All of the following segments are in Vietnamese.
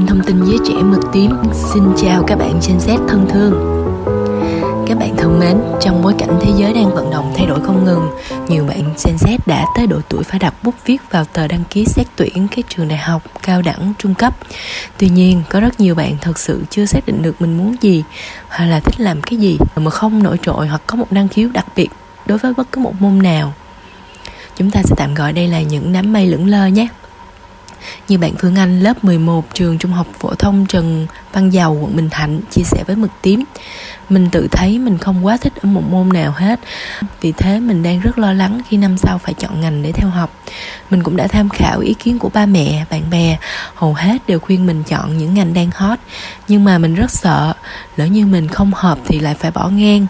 kênh thông tin giới trẻ mực tím. Xin chào các bạn Gen Z thân thương. Các bạn thân mến, trong bối cảnh thế giới đang vận động thay đổi không ngừng Nhiều bạn Gen Z đã tới độ tuổi phải đặt bút viết vào tờ đăng ký xét tuyển các trường đại học, cao đẳng, trung cấp. Tuy nhiên, có rất nhiều bạn thật sự chưa xác định được mình muốn gì Hoặc là thích làm cái gì mà không nổi trội hoặc có một năng khiếu đặc biệt đối với bất cứ một môn nào. Chúng ta sẽ tạm gọi đây là những đám mây lững lơ nhé như bạn Phương Anh lớp 11 trường trung học phổ thông Trần Văn Dầu quận Bình Thạnh chia sẻ với Mực Tím. Mình tự thấy mình không quá thích ở một môn nào hết. Vì thế mình đang rất lo lắng khi năm sau phải chọn ngành để theo học. Mình cũng đã tham khảo ý kiến của ba mẹ, bạn bè. Hầu hết đều khuyên mình chọn những ngành đang hot. Nhưng mà mình rất sợ Lỡ như mình không hợp thì lại phải bỏ ngang.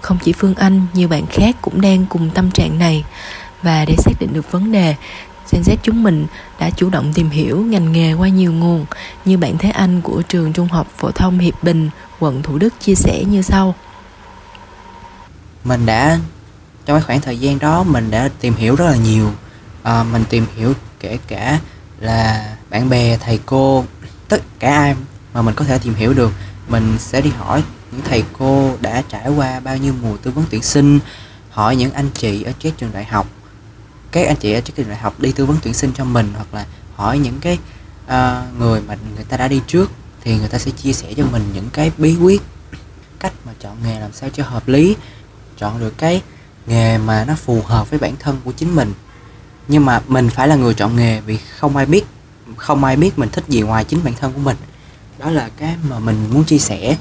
Không chỉ Phương Anh, nhiều bạn khác cũng đang cùng tâm trạng này. Và để xác định được vấn đề Gen Z chúng mình đã chủ động tìm hiểu ngành nghề qua nhiều nguồn như bạn Thế Anh của trường Trung học phổ thông Hiệp Bình, quận Thủ Đức chia sẻ như sau. Mình đã trong cái khoảng thời gian đó mình đã tìm hiểu rất là nhiều. À, mình tìm hiểu kể cả là bạn bè, thầy cô, tất cả ai mà mình có thể tìm hiểu được. Mình sẽ đi hỏi những thầy cô đã trải qua bao nhiêu mùa tư vấn tuyển sinh, hỏi những anh chị ở các trường đại học các anh chị ở trường đại học đi tư vấn tuyển sinh cho mình hoặc là hỏi những cái uh, người mà người ta đã đi trước thì người ta sẽ chia sẻ cho mình những cái bí quyết cách mà chọn nghề làm sao cho hợp lý chọn được cái nghề mà nó phù hợp với bản thân của chính mình. Nhưng mà mình phải là người chọn nghề vì không ai biết không ai biết mình thích gì ngoài chính bản thân của mình. Đó là cái mà mình muốn chia sẻ.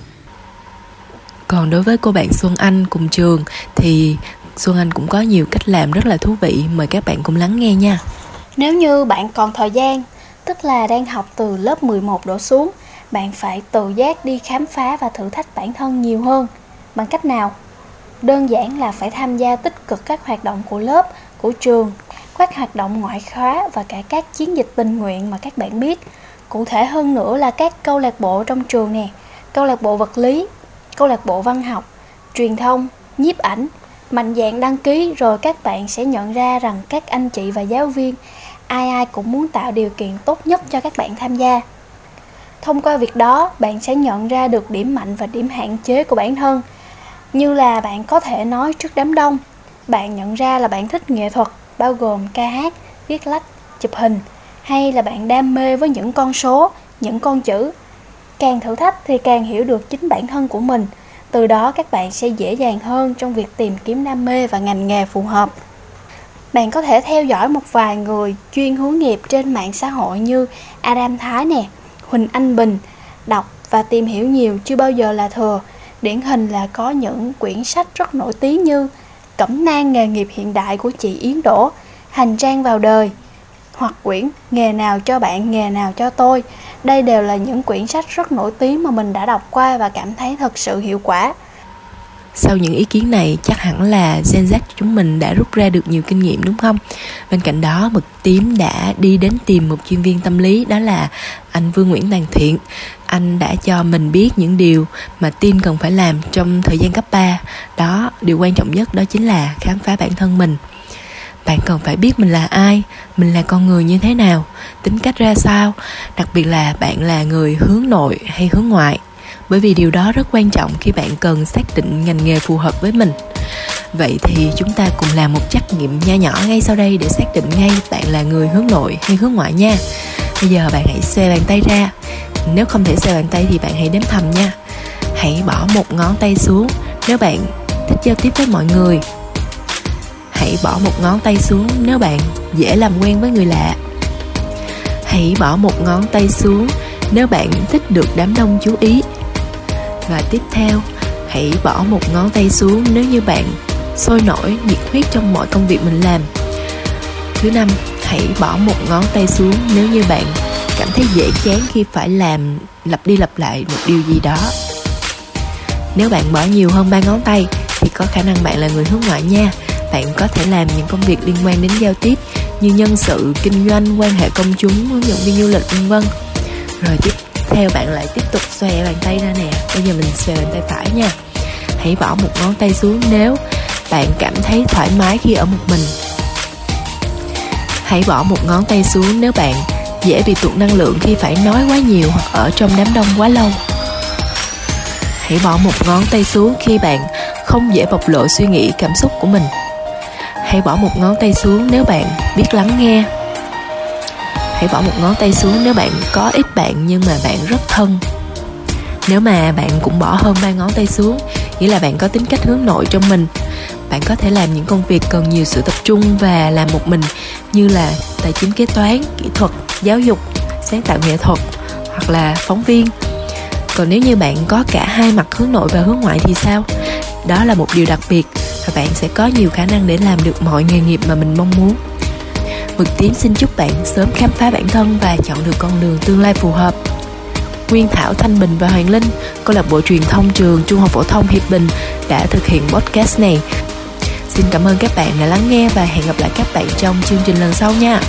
Còn đối với cô bạn Xuân Anh cùng trường thì Xuân Anh cũng có nhiều cách làm rất là thú vị Mời các bạn cùng lắng nghe nha. Nếu như bạn còn thời gian Tức là đang học từ lớp 11 đổ xuống Bạn phải tự giác đi khám phá và thử thách bản thân nhiều hơn. Bằng cách nào? Đơn giản là phải tham gia tích cực các hoạt động của lớp, của trường Các hoạt động ngoại khóa và cả các chiến dịch tình nguyện mà các bạn biết. Cụ thể hơn nữa là các câu lạc bộ trong trường nè Câu lạc bộ vật lý, câu lạc bộ văn học, truyền thông, nhiếp ảnh mạnh dạn đăng ký rồi các bạn sẽ nhận ra rằng các anh chị và giáo viên, ai ai cũng muốn tạo điều kiện tốt nhất cho các bạn tham gia. Thông qua việc đó, bạn sẽ nhận ra được điểm mạnh và điểm hạn chế của bản thân. Như là bạn có thể nói trước đám đông, bạn nhận ra là bạn thích nghệ thuật, bao gồm ca hát, viết lách, chụp hình, hay là bạn đam mê với những con số, những con chữ. Càng thử thách thì càng hiểu được chính bản thân của mình từ đó các bạn sẽ dễ dàng hơn trong việc tìm kiếm đam mê và ngành nghề phù hợp bạn có thể theo dõi một vài người chuyên hướng nghiệp trên mạng xã hội như Adam Thái nè, Huỳnh Anh Bình, đọc và tìm hiểu nhiều chưa bao giờ là thừa. Điển hình là có những quyển sách rất nổi tiếng như Cẩm nang nghề nghiệp hiện đại của chị Yến Đỗ, Hành trang vào đời, hoặc quyển Nghề nào cho bạn, nghề nào cho tôi. Đây đều là những quyển sách rất nổi tiếng mà mình đã đọc qua và cảm thấy thật sự hiệu quả. Sau những ý kiến này chắc hẳn là Gen Z chúng mình đã rút ra được nhiều kinh nghiệm đúng không? Bên cạnh đó Mực Tím đã đi đến tìm một chuyên viên tâm lý đó là anh Vương Nguyễn Tàn Thiện Anh đã cho mình biết những điều mà teen cần phải làm trong thời gian cấp 3 Đó, điều quan trọng nhất đó chính là khám phá bản thân mình bạn cần phải biết mình là ai, mình là con người như thế nào, tính cách ra sao, đặc biệt là bạn là người hướng nội hay hướng ngoại. Bởi vì điều đó rất quan trọng khi bạn cần xác định ngành nghề phù hợp với mình. Vậy thì chúng ta cùng làm một trắc nghiệm nho nhỏ ngay sau đây để xác định ngay bạn là người hướng nội hay hướng ngoại nha. Bây giờ bạn hãy xòe bàn tay ra. Nếu không thể xòe bàn tay thì bạn hãy đếm thầm nha. Hãy bỏ một ngón tay xuống. Nếu bạn thích giao tiếp với mọi người hãy bỏ một ngón tay xuống nếu bạn dễ làm quen với người lạ. Hãy bỏ một ngón tay xuống nếu bạn thích được đám đông chú ý. Và tiếp theo, hãy bỏ một ngón tay xuống nếu như bạn sôi nổi nhiệt huyết trong mọi công việc mình làm. Thứ năm, hãy bỏ một ngón tay xuống nếu như bạn cảm thấy dễ chán khi phải làm lặp đi lặp lại một điều gì đó. Nếu bạn bỏ nhiều hơn ba ngón tay, thì có khả năng bạn là người hướng ngoại nha bạn có thể làm những công việc liên quan đến giao tiếp như nhân sự, kinh doanh, quan hệ công chúng hướng dẫn viên du lịch, vân vân. Rồi tiếp theo bạn lại tiếp tục xòe bàn tay ra nè. Bây giờ mình xòe bàn tay phải nha. Hãy bỏ một ngón tay xuống nếu bạn cảm thấy thoải mái khi ở một mình. Hãy bỏ một ngón tay xuống nếu bạn dễ bị tụt năng lượng khi phải nói quá nhiều hoặc ở trong đám đông quá lâu. Hãy bỏ một ngón tay xuống khi bạn không dễ bộc lộ suy nghĩ, cảm xúc của mình hãy bỏ một ngón tay xuống nếu bạn biết lắng nghe. Hãy bỏ một ngón tay xuống nếu bạn có ít bạn nhưng mà bạn rất thân. Nếu mà bạn cũng bỏ hơn ba ngón tay xuống, nghĩa là bạn có tính cách hướng nội trong mình. Bạn có thể làm những công việc cần nhiều sự tập trung và làm một mình như là tài chính kế toán, kỹ thuật, giáo dục, sáng tạo nghệ thuật hoặc là phóng viên. Còn nếu như bạn có cả hai mặt hướng nội và hướng ngoại thì sao? Đó là một điều đặc biệt và bạn sẽ có nhiều khả năng để làm được mọi nghề nghiệp mà mình mong muốn mực tím xin chúc bạn sớm khám phá bản thân và chọn được con đường tương lai phù hợp Nguyên Thảo Thanh Bình và Hoàng Linh, câu lạc bộ truyền thông trường Trung học phổ thông Hiệp Bình đã thực hiện podcast này. Xin cảm ơn các bạn đã lắng nghe và hẹn gặp lại các bạn trong chương trình lần sau nha.